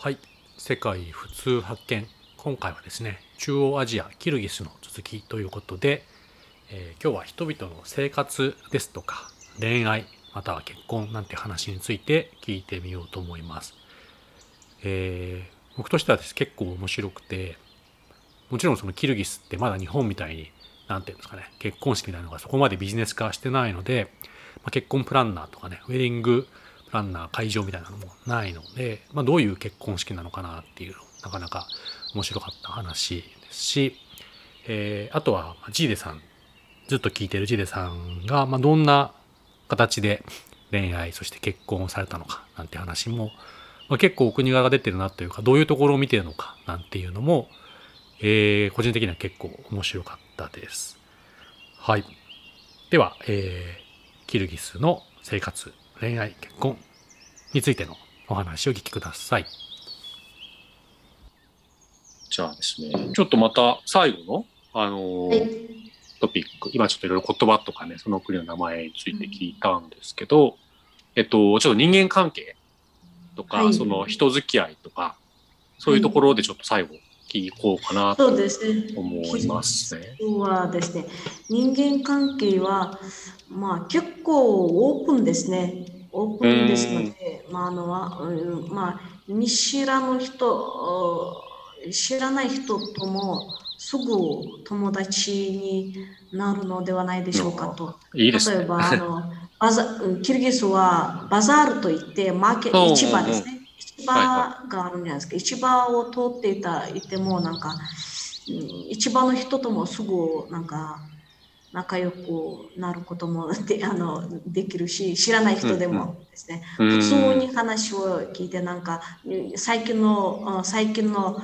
はい。世界普通発見。今回はですね中央アジアキルギスの続きということで、えー、今日は人々の生活ですとか恋愛または結婚なんて話について聞いてみようと思います、えー、僕としてはです結構面白くてもちろんそのキルギスってまだ日本みたいに何て言うんですかね結婚式みたいなのがそこまでビジネス化してないので、まあ、結婚プランナーとかねウェディングランナー会場みたいなのもないので、まあ、どういう結婚式なのかなっていうなかなか面白かった話ですし、えー、あとはジーデさんずっと聞いてるジーデさんが、まあ、どんな形で恋愛そして結婚をされたのかなんて話も、まあ、結構お国柄が出てるなというかどういうところを見てるのかなんていうのも、えー、個人的には結構面白かったです。はい。では、えー、キルギスの生活恋愛、結婚についてのお話を聞きください。じゃあですね、ちょっとまた最後の、あのー、トピック、今ちょっといろいろ言葉とかね、その国の名前について聞いたんですけど、うん、えっと、ちょっと人間関係とか、はい、その人付き合いとか、そういうところでちょっと最後聞こうかなと思いますね。はですね、人間関係は、まあ、結構オープンですね。オープンですので、まああのまあ、見知らぬ人、知らない人ともすぐ友達になるのではないでしょうかと。いいね、例えばあのバザ、キルギスはバザールといってマーケット、市場ですね。市場があるんじゃないですか。市場を通っていたいても、なんか、市場の人ともすぐなんか仲良くなることもで あのできるし知らない人でもですね、うんうん、普通に話を聞いてなんか最近の最近の、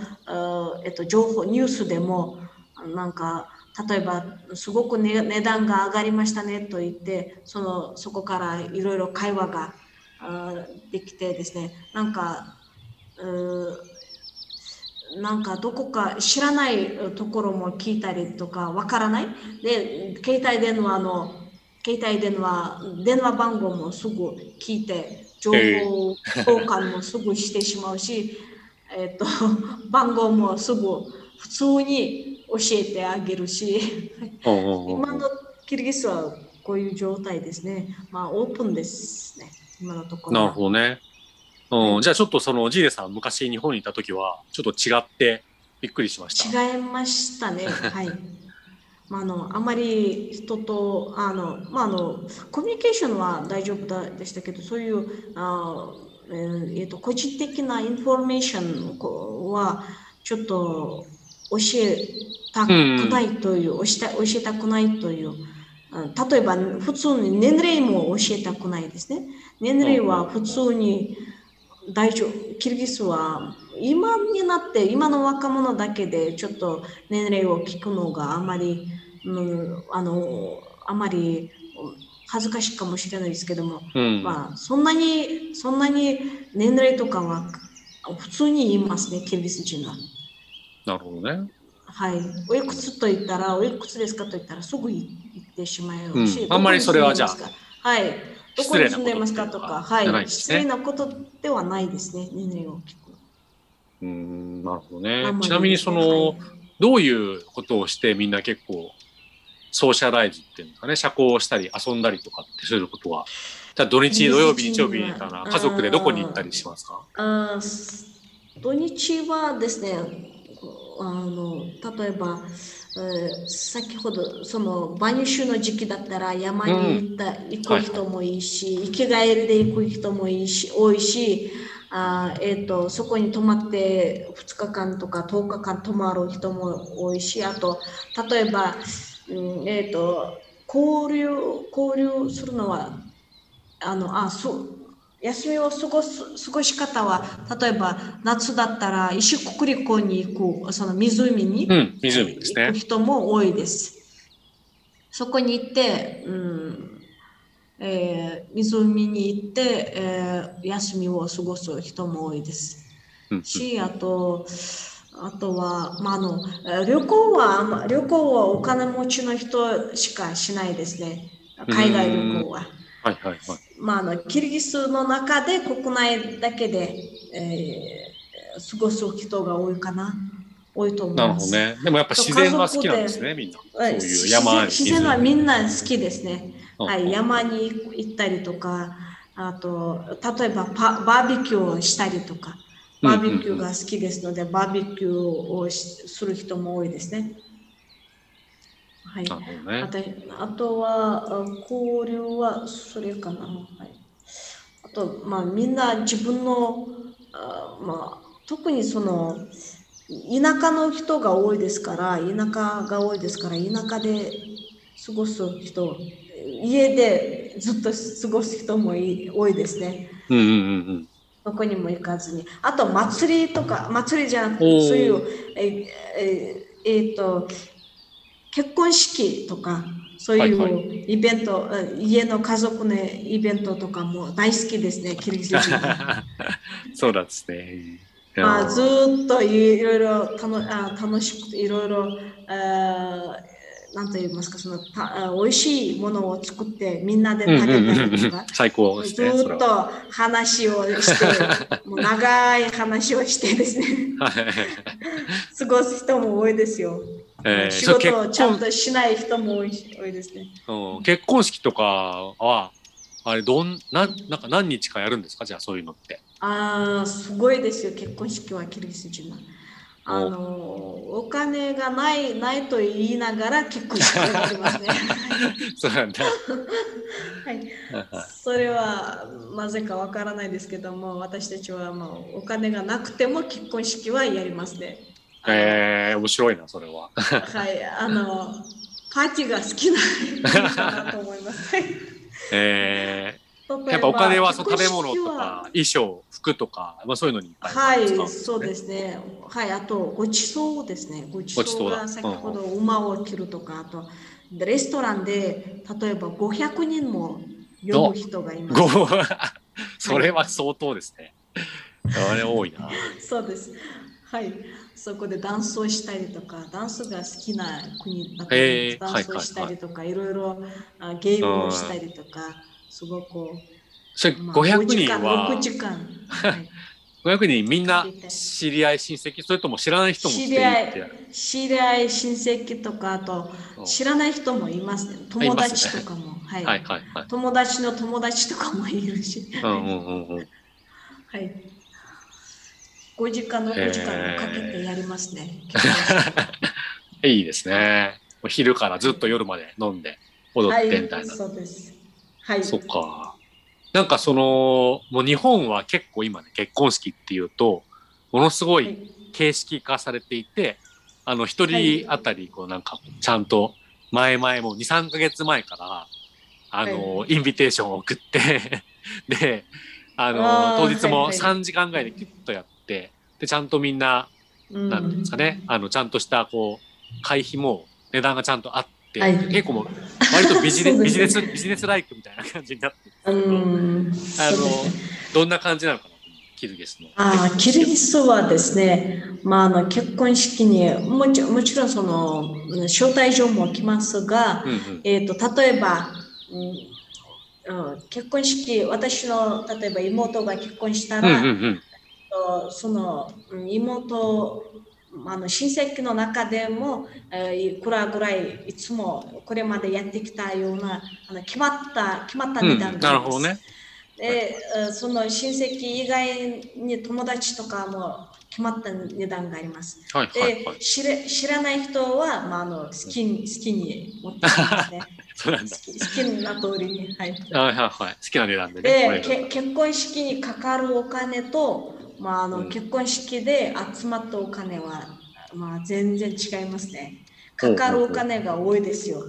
えっと、情報ニュースでもなんか例えばすごく、ね、値段が上がりましたねと言ってそのそこからいろいろ会話ができてですねなんかなんかどこか知らないところも聞いたりとかわからない。で携帯電話の携帯電話電話番号もすぐ聞いて情報交換もすぐしてしまうし、えっと 番号もすぐ普通に教えてあげるし今のキルギスはこういう状態ですね。まあオープンですね今のところ。なるほどね。うん、じゃあちょっとそのジィデさん昔日本にいた時はちょっと違ってびっくりしました。違いましたね。はい。まあ、あのあまり人とあの、まあ、あのコミュニケーションは大丈夫だでしたけどそういうあ、えーえーと、個人的なインフォメーションはちょっと教えたくないという、うん、教え教えたくないという例えば普通に年齢も教えたくないですね。年齢は普通に、うん大丈夫。キルギスは今になって今の若者だけでちょっと年齢を聞くのがあまり、うん、あのあまり恥ずかしいかもしれないですけども、うん、まあそんなにそんなに年齢とかは普通に言いますねキルギス人は。なるほどね。はい、おいくつと言ったら、おいくつですかと言ったら、すぐ言ってしまうし、うん、あんまりそれはじゃあ。はい、どこに住んでますか？とか、はい、ね、失礼なことではないですね、年齢を聞く。うんなるほどね。ちなみにその、はい、どういうことをしてみんな結構ソーシャライズっていうんですかね、社交をしたり遊んだりとかってすることは、じゃあ土日、土曜日、日曜日みたいな家族でどこに行ったりしますか？あ土日はですね、あの例えば、先ほどその晩秋の時期だったら山に行った、うん、行く人もいいし、生き返りで行く人もいいし多いしあ、えーと、そこに泊まって2日間とか10日間泊まる人も多いしあと例えば、うんえーと、交流交流するのはあのあそう休みを過ごす過ごし方は例えば夏だったら石くくり湖に行くその湖に行く人も多いです。そこに行って、うんえー、湖に行って、えー、休みを過ごす人も多いです。し、あと、あとは、まあ、あの旅行は旅行はお金持ちの人しかしないですね。海外旅行は。はいはいはい。まあ、あのキルギスの中で国内だけで、え過ごす人が多いかな。多いと思いなるほどます。ね。でもやっぱ自然は好きなんですね、みんな。そうはいいう山に自然はみんな好きですね。うんはい、山に行ったりとか、あと、例えばパバーベキューをしたりとか、バーベキューが好きですので、バーベキューをしする人も多いですね。はい。あ。とあとは、あ交流はそれかな。はい、あと、まあ、みんな自分の、あまあ、特にその、田舎の人が多いですから、田舎が多いですから、田舎で過ごす人、家でずっと過ごす人もい多いですね。うんうんうんうん。どこにも行かずに。あと、祭りとか、祭りじゃなくて、そういう、えええーと、結婚式とか、そういはいはうイベント、え家の家族のイベントとかも大好きですね、キルギス人は。そうなんですね。まあ、ずーっといろいろ楽あ楽しくて、いろいろ、なんと言いますか、そのたあ美味しいものを作って、みんなでうん食べたりとか。最高ですずね。それーっとは。話をして、もう長い話をしてですね、はい 過ごす人も多いですよ。えー仕事をちゃん婚としない人も多いし多いですね。うん結婚式とかはあれどんなんなんか何日かやるんですか？じゃあそういうのって。ああ、すごいですよ、結婚式はキルギス人は。あのお金がないないと言いながら結婚式をやりますね。そうなんだ。はい、それはなぜかわからないですけども、私たちはもうお金がなくても結婚式はやりますね。えー、面白いなそれは。はい、あの、パーティーが好きな人かなと思います。はいえー、やっぱお金はそう食べ物とか衣装服とか、まあ、そういうのにいっぱいはい、そうですね。はい、あと、ごちそうですね。ごちそうが先ほど馬を切るとか、あと、レストランで例えば500人も呼ぶ人がいます。ご それは相当ですね。あれ多いな。そうです。はい。そこでダンスをしたりとか、ダンスが好きな国だとへーダンスをしたりとか、いろいろあゲームをしたりとか、すごく、それまあ500 5時人間は6時間。はい 500人みんな知り合い親戚？それとも知らない人も知り合い、知り合い、親戚とか、あとうん知らない人もいますね。友達とかも。はいはいはいはい。友達の友達とかもいるし。うんうんうんうん。はい。5時間、6時間かけてやりますね。いいですね。もう昼からずっと夜まで飲んで踊はいってみたいな。そうです。はい。そっか。なんかその、もう日本は結構今ね、結婚式っていうと、ものすごはいい形式化されていて、あの、一人あたり、こうなんか、ちゃんと前々も2、3ヶ月前から、あの、インビテーションを送って、で、あの、当日もはいはい3時間ぐらいでキュッとやって、で、ちゃんとみんな、うんなんていうんですかね、あの、ちゃんとした、こう、会費も値段がちゃんとあって、はい結構もう、割とビジネス、ねビジネス、ビジネスライクみたいな感じになってるうんん。あのそうですねどんな感じなのかな、キルギスの。ああ、キルギスはですね、まあ、あの結婚式にもちもちろんその招待状も来ますが、うんうん。えー、と例えば、うんうん、結婚式、私の例えば妹が結婚したうんら、うんうん。とそのうん妹、あの親戚の中でも、えーいくらぐらいいつもこれまでやってきたようなあの決まった決まった値段があります。なるほどね。で、えーその親戚以外に友達とかも決まった値段があります。はいはいではい。知れ知らない人は、まあ、あの好きに好きに持ってきますね。そうなんだ好。き好きな通りに。はい。はいはいはい。好きな値段でね。で、け結婚式にかかるお金と、まああのうん結婚式で集まったお金は、まあ、全然違いますね。かかるお金が多いですよ。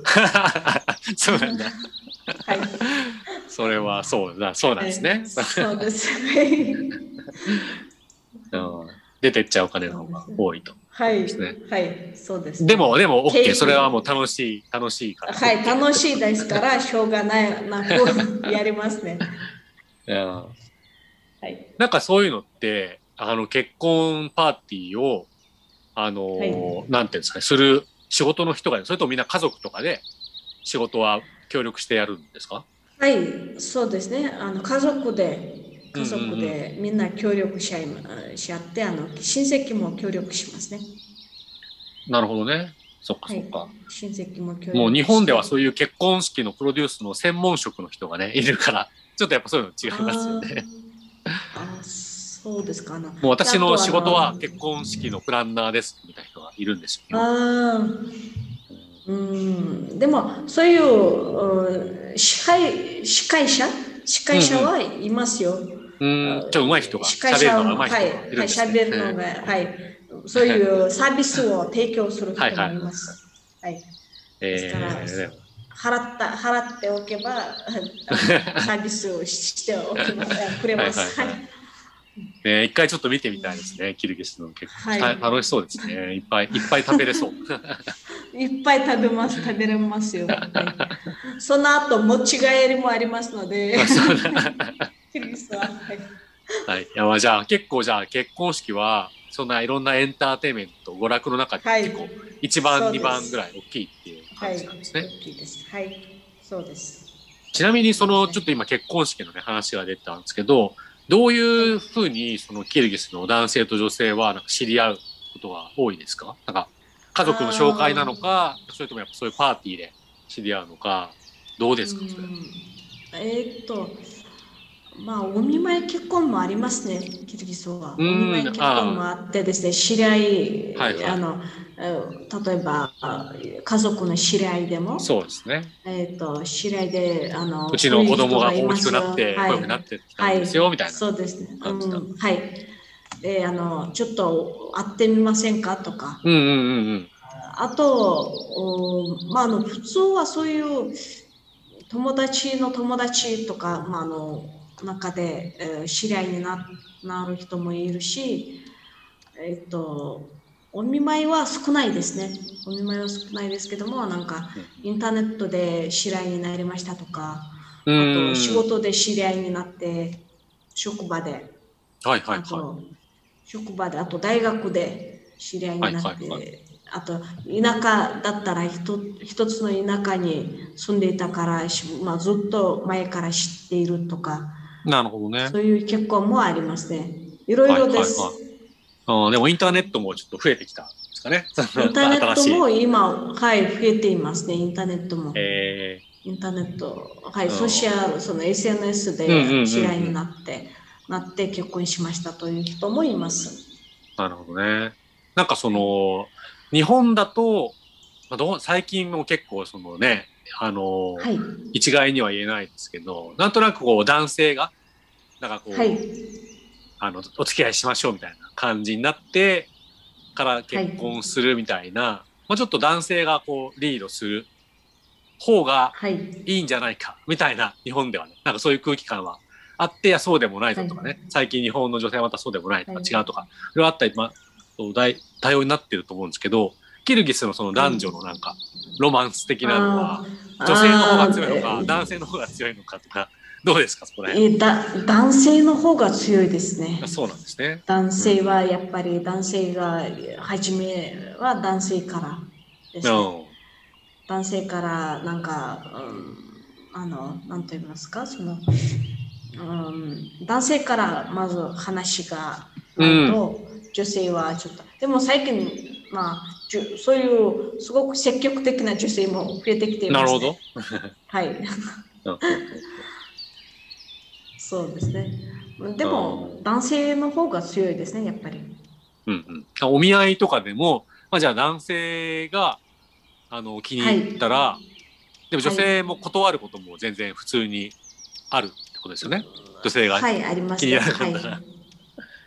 そうなんだ。はい。それはそうだ、そうなんですね。えーそうです。は いうん出てっちゃうお金の方が多いと。はい、ねはい、そうです。でも、でも、経 OK。費それはもう楽しい、楽しいから。はい、楽しいですから、しょうがないなくやりますね。うんはい。なんかそういうのって、あの、結婚パーティーを、あの、はいなんていうんですかね、する仕事の人がそれともみんな家族とかで仕事は協力してやるんですか？はい、そうですね。あの家族で、家族でみんな協力し合いし合ってあの親戚も協力しますね。なるほどね。そっかそっか。はい、親戚も協力もう日本ではそういう結婚式のプロデュースの専門職の人がね、いるから、ちょっとやっぱそういうの違いますよね。あそうですかな。もう私の仕事はで結婚式のプランナーですみたいな人がいるんですよ。あーうんでもそういううん司会司会者？司会者はいますよ。うん、じゃあ上手い人が、司会喋る者が上手い人がいい、はい、るんですね。喋るのが、はい、そういうサービスを提供する人もいます。はい、えですー払った払っておけば サービスをしておきます。くれます。はいはいはい。ね、一回ちょっと見てみたいですね、キルギスの結婚式、はい。た楽しそうですね。いっぱいいっぱい食べれそう。いっぱい食べます、食べれますよ。はい、その後、持ち帰りもありますので、キリスは。はい。はい、いやまあじゃあ結構じゃあ結婚式はそんないろんなエンターテインメント娯楽の中ではい。結構一番、そうです。二番ぐらい大きいっていう。はい、感じなんですね。大きいです。はい、そうです。ちなみにそのちょっと今結婚式のね話が出たんですけどどういうふうにそのキルギスの男性と女性はなんか知り合うことが多いですか？なんか家族の紹介なのかそれともやっぱそういうパーティーで知り合うのかどうですかそれ？うんえーっと、まあ、お見舞い結婚もありますね、キルギスは。おうん見舞い結婚もあってですね、知り合い、はいはいあの、え例えば、あ家族の知り合いでも、そうですねえーっと、知り合いで、あの、うちの子供が大きくなってこういうふうになってきたはいんですよみたいなそうですね。うん、はい。で、あの、ちょっと会ってみませんかとか。うんうんうんうんあと、おまあ、あの普通はそういう友達の友達とか、まあ、あの中で、えー知り合いにななる人もいるし、えっと、お見舞いは少ないですね。お見舞いは少ないですけども、なんかインターネットで知り合いになりましたとか、あうん。と仕事で知り合いになって、職場で、はいはいはあと職場で、あと大学で知り合いになって、はいはいはあと田舎だったら一一つの田舎に住んでいたから、しまあ、ずっと前から知っているとか、いなるほどねそういう結婚もありますね。いろいろです。はいはいはいうんでもインターネットもちょっと増えてきたんですかね。インターネットも今、はい、増えていますね、インターネットも。えインターネット、はい、うんソシャル、その SNS で知り合いになって、なって結婚しましたという人もいます。ーなるほどね。なんかその日本だと、まあ、どう最近も結構そのねあの、はい、一概には言えないですけどなんとなくこう男性がなんかこう、はい、あのお付き合いしましょうみたいな感じになってから結婚するみたいな、まあ、ちょっと男性がこうリードする方がはい、いいんじゃないかみたいな日本ではね。なんかそういう空気感はあっていやそうでもないぞとかね、はい。最近日本の女性はまたそうでもないとかはい。違うとか、いろいろあったり、まあ、多様になってると思うんですけどキルギスのその男女のなんかロマンス的なのは女性の方が強いのか男性の方が強いのかとかどうですかそこらえ辺ーだ男性の方が強いですね。そうなんですね。男性はやっぱり男性が初めは男性からです、ね。うん男性からなんか、うん、あの何と言いますかその、うん、男性からまず話がないと、女性はちょっとでも最近まあそういうすごく積極的な女性も増えてきています、ね。なるほど。はい。うんそうですね。でも男性の方が強いですねやっぱり。うんうん、お見合いとかでも、まあ、じゃあ男性があの気に入ったら、でも女性も断ることも全然普通にあるってことですよね。女性が。はい、あります気にね。入らなかったらはい。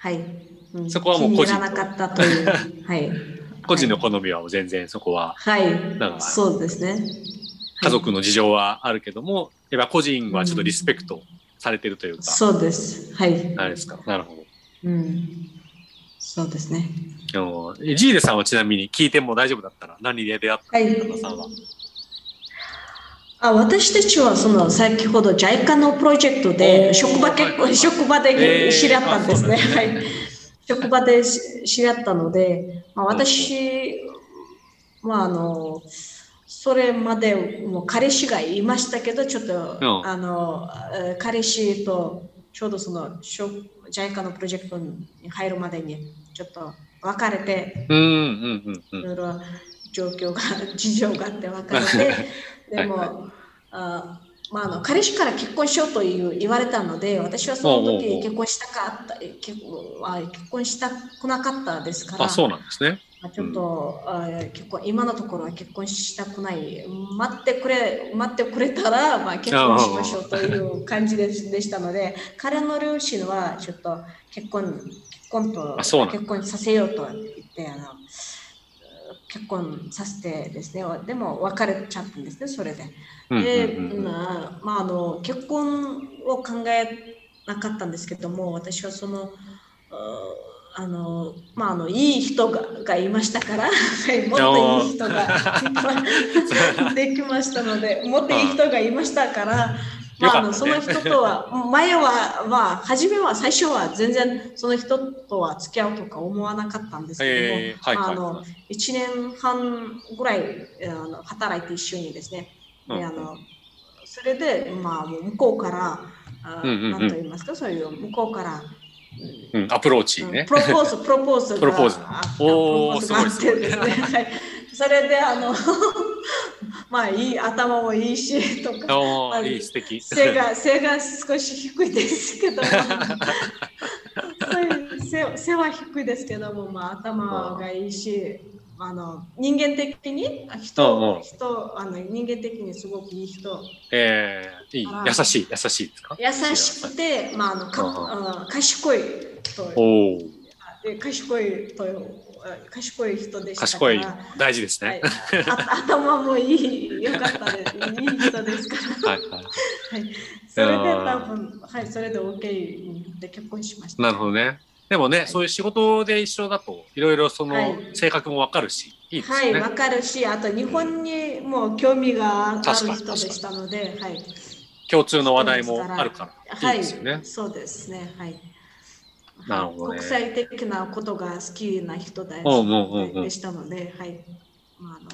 はい。うんそこはもう個人気に入らなかったという。はい。個人の好みは全然そこははい。なんかそうですね。家族の事情はあるけども、やっぱ個人はちょっとリスペクトされてるというか、そうです。はい。あれですか？なるほど。うん。そうですね。ジーレさんはちなみに聞いても大丈夫だったら何で出会ったはいさんは。あ私たちはその先ほど JICA のプロジェクトで職場結はいはいはい婚職場えーで知り合ったんですね。はい。職場で知り合ったので、まあ、私まああのそれまでも彼氏がいましたけどちょっと、うん。あのえー彼氏とちょうどその JICA のプロジェクトに入るまでにちょっと別れて、うんうんうんいろいろ状況が 事情があって別れて でも、はい。あまあ、あの彼氏から結婚しようという言われたので私はその時結婚したかった結あ結婚したくなかったですからあそうなんですね。まあちょっと、あ結婚今のところは結婚したくない。待ってくれ待ってくれたら、まあ、結婚しましょうという感じででしたので彼の両親はちょっと結婚結婚と結婚させようと言ってあの結婚させてですねでも別れちゃったんですねそれで。うんで、まあまあ、あの結婚を考えなかったんですけども私はそのああのまああのいい人ががいましたから はいもっといい人ができましたので もっといい人がいましたから。まあ、あのその人とは前はまあ初めは最初は全然その人とは付き合うとか思わなかったんですけどああの1年半ぐらいあの働いて一緒にですねでうん。あのそれで、まあ、向こうから、あうんうんうん。なんと言いますか、そういう向こうから、うん、アプローチうんね。プロポーズ、プロポーズがプロポーズ。あおープロポーズがあってすい。それで、あの、まあ、いい、頭もいいし、とか、おーあのいい素敵。背が、背が少し低いですけど。背背は低いですけども、まあ、頭がいいし、あの人間的に人,、人あの人間的にすごくいい人。えー、いい。優しい優しいですか？優しくて、まあ、あのかうん。あ賢いとおおで賢いとあ賢い人でしたから。賢い。大事ですはい。頭もいいよかったです。いい人ですから、はいはい。はい、それで多分はいそれで OK で結婚しました。なるほどね。でもね、い。そういう仕事で一緒だといろいろそのはい。性格もわかるし、いいですはい、ね。わかるし、あと日本にも興味がある人でしたので、はい。共通の話題もあるからいいですよね。はい、そうですね。はい。なるほどね国際的なことが好きな人でしたので、はい。まあ、あの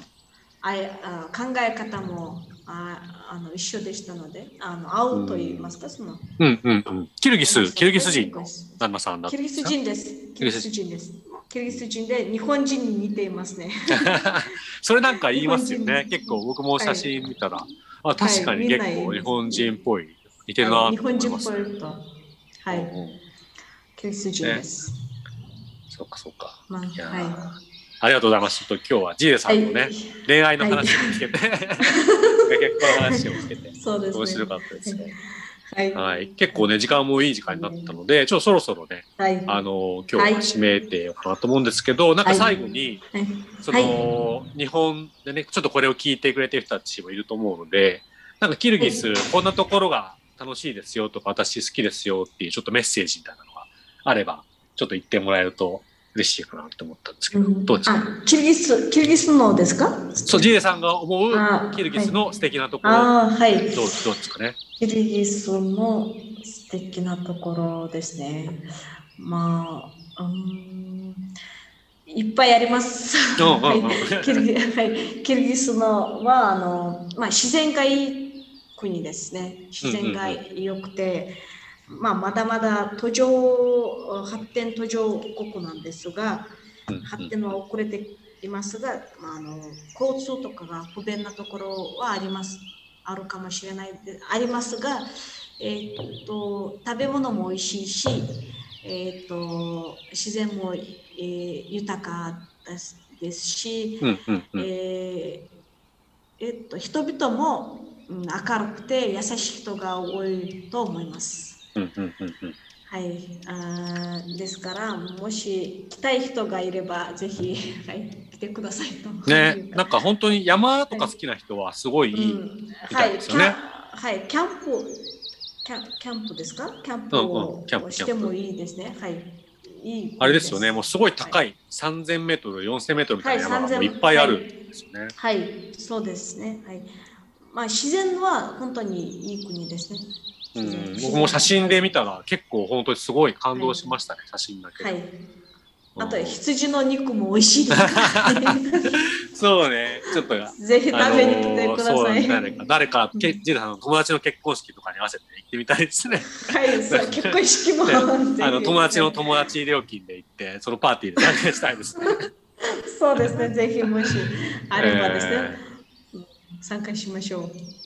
あ考え方もああの一緒でしたので、あの合うと言いますか、その。うんうんうん。キルギス、キルギス人の旦那さんだったキルギス人です。キルギス人です。キルギス人で日本人に似ていますね。それなんか言いますよね。日本人結構僕も写真見たら、あ確かに結構日本人っぽい。似てるな日と思本人っいますね。ぽいと。はい。うんうんキルギス人です。そうかそうか。まあ、いはありがとうございます。ちょっと今日はジエさい。んのね、恋愛の話を聞けて、結婚の話を聞けて、そうですね。面白かったですね。はい。はい、結構ね、時間もいい時間になったので、ちょっとそろそろね、はい。あの今日は締めてようかなと思うんですけど、なんか最後に、はいその、日本でね、ちょっとこれを聞いてくれてる人たちもいると思うので、なんかキルギス、こんなところが楽しいですよとか、私好きですよっていうちょっとメッセージみたいなのがあれば、ちょっと言ってもらえると嬉しいかなと思ったんですけど、うんどうですか？あ、キルギス、キルギスのですか？そう、ジエさんが思あうキルギスの素敵なところ、ああ、はい。どうどうですかね？キルギスの素敵なところですね。まあ、うーん、いっぱいあります。キルギはい、キルギスのはあの、まあ、自然がいい国ですね。自然が良くて、まあ、まだまだ途上発展途上国なんですが、発展は遅れていますが、まあ、あの交通とかが不便なところはあります。あるかもしれないでありますが、えー、と食べ物も美味しいし、えー、と自然も、えー豊かですですし。えーえー、と人々も、うん、明るくて優しい人が多いと思います。うんうんうんうんはい、あーですから、もし来たい人がいれば、ぜひ、はい、来てくださいと。ね、なんか本当に山とか好きな人はすごいいい。ですよねキャンはい、キャンプ、キャンキャンプですか？キャンプうんをうんキャンプしてもいいですね。はい。いいあれですよね、もうすごい高い、3000メートル、4000メートルみたいな山がはいっぱいあるんですよね。はい、そうですね。はい。まあ、自然は本当にいい国ですね。うん僕も写真で見たら結構本当にすごい感動しましたね、写真だけで。はい。あと羊の肉も美味しいですから。そうね、ちょっと。ぜひ食べに来てくだあのー。誰か、誰か、けジェイさんの友達の結婚式とかに合わせて行ってみたいですね。はい、そう結婚式も、あの友達の友達料金で行って、そのパーティーで参加したいですね。そうですね、ぜひもしあればですね、え参加しましょう。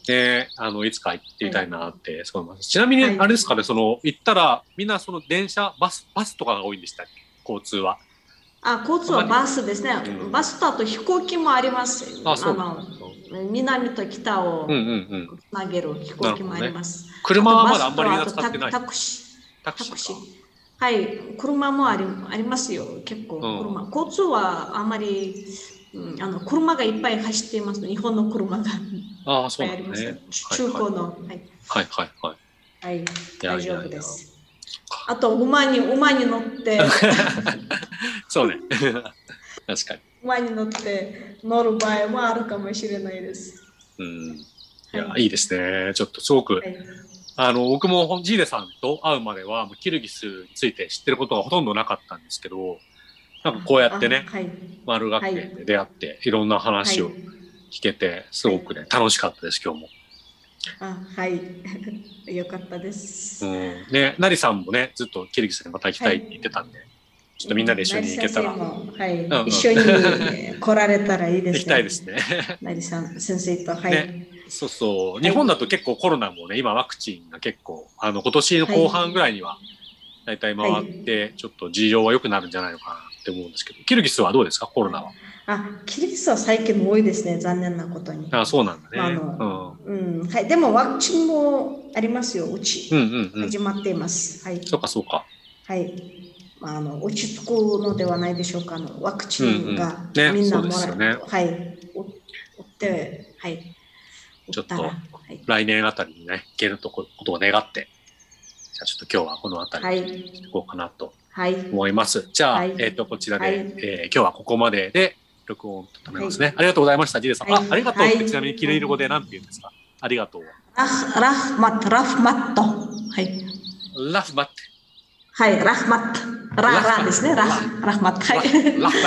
ーね、あのいつか行ってみたいなってそう思います。ちなみにはいあれですかね、その行ったらみんなその電車、バス、バスとかが多いんでしたっけ？交通は。あ、交通はバスですね。うんバスとあと飛行機もあります。あ、そうのなんですか。南と北をうんうんうん。つなげる飛行機もあります。車はまだああとんまりみんなバスと使ってない。タクシー。タクシー。はい、車もありありますよ、結構うん車。交通はあまり、うん、あの車がいっぱい走っています、日本の車がああ、そぱいあります。うなんだね。中古の、はい、はいはいはい。はい、や大丈夫です。あと、馬に馬に乗って、そうね。確かに。馬に乗って乗る場合もあるかもしれないです。うん。いや、はいいいですね。ちょっとすごく、はい、あの、僕もジーレさんと会うまでは、キルギスについて知ってることがほとんどなかったんですけど、なんかこうやってねあ、はい、丸学園で出会って、いろんな話をはい聞けて、すごくね、楽しかったです、今日も。あはい、よかったです。うん。ね、ナリさんもね、ずっとキルギスにまた行きたいって言ってたんで、ちょっとみんなで一緒に行けたら、はい、うんうん一緒に来られたらいいですね。行きたいですね。成さん先生と、はい。ねそうそう。日本だと結構コロナもね、今ワクチンが結構、あの、今年の後半ぐらいには、大体回って、ちょっと事情は良くなるんじゃないのかなって思うんですけど、キルギスはどうですか、コロナは。あ、キリギスは最近多いですね、残念なことに。あそうなんだね。うん、はい、でもワクチンもありますよ、うち。うん。うんうんうん。始まっています。はい。そうかそうか。はい。まあ、あの落ち着くのではないでしょうか。あのワクチンがうんうんねみんなもらそうですよねはい。お打って、はい。ちょっと。来年あたりにね、行けるとこことを願って、じゃあちょっと今日はこのあたりにはい。行こうかなとはい。思います。じゃあ、はいえっ、と、こちらで、はいえー今日はここまでで録音となりますね。ありがとうございました、ジレさん。はいあ、ありがとうちなみにキルイル語で何て言うんですか？ありがとう。ラフラフマット、ラフマット。はい。ラフマット。はい、ラフマット。ララですね、ラフラフマット。はラい。フマット。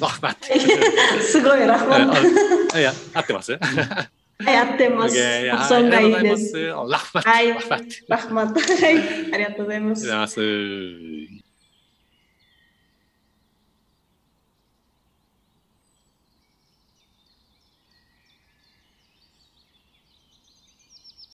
ラフマット。すごい、ラフマット。あいや、合ってます？はい、やってます。発音がいいです。いますラフマット。はいラフマット。ラフマット。はい、ありがとうございますありがとうございます。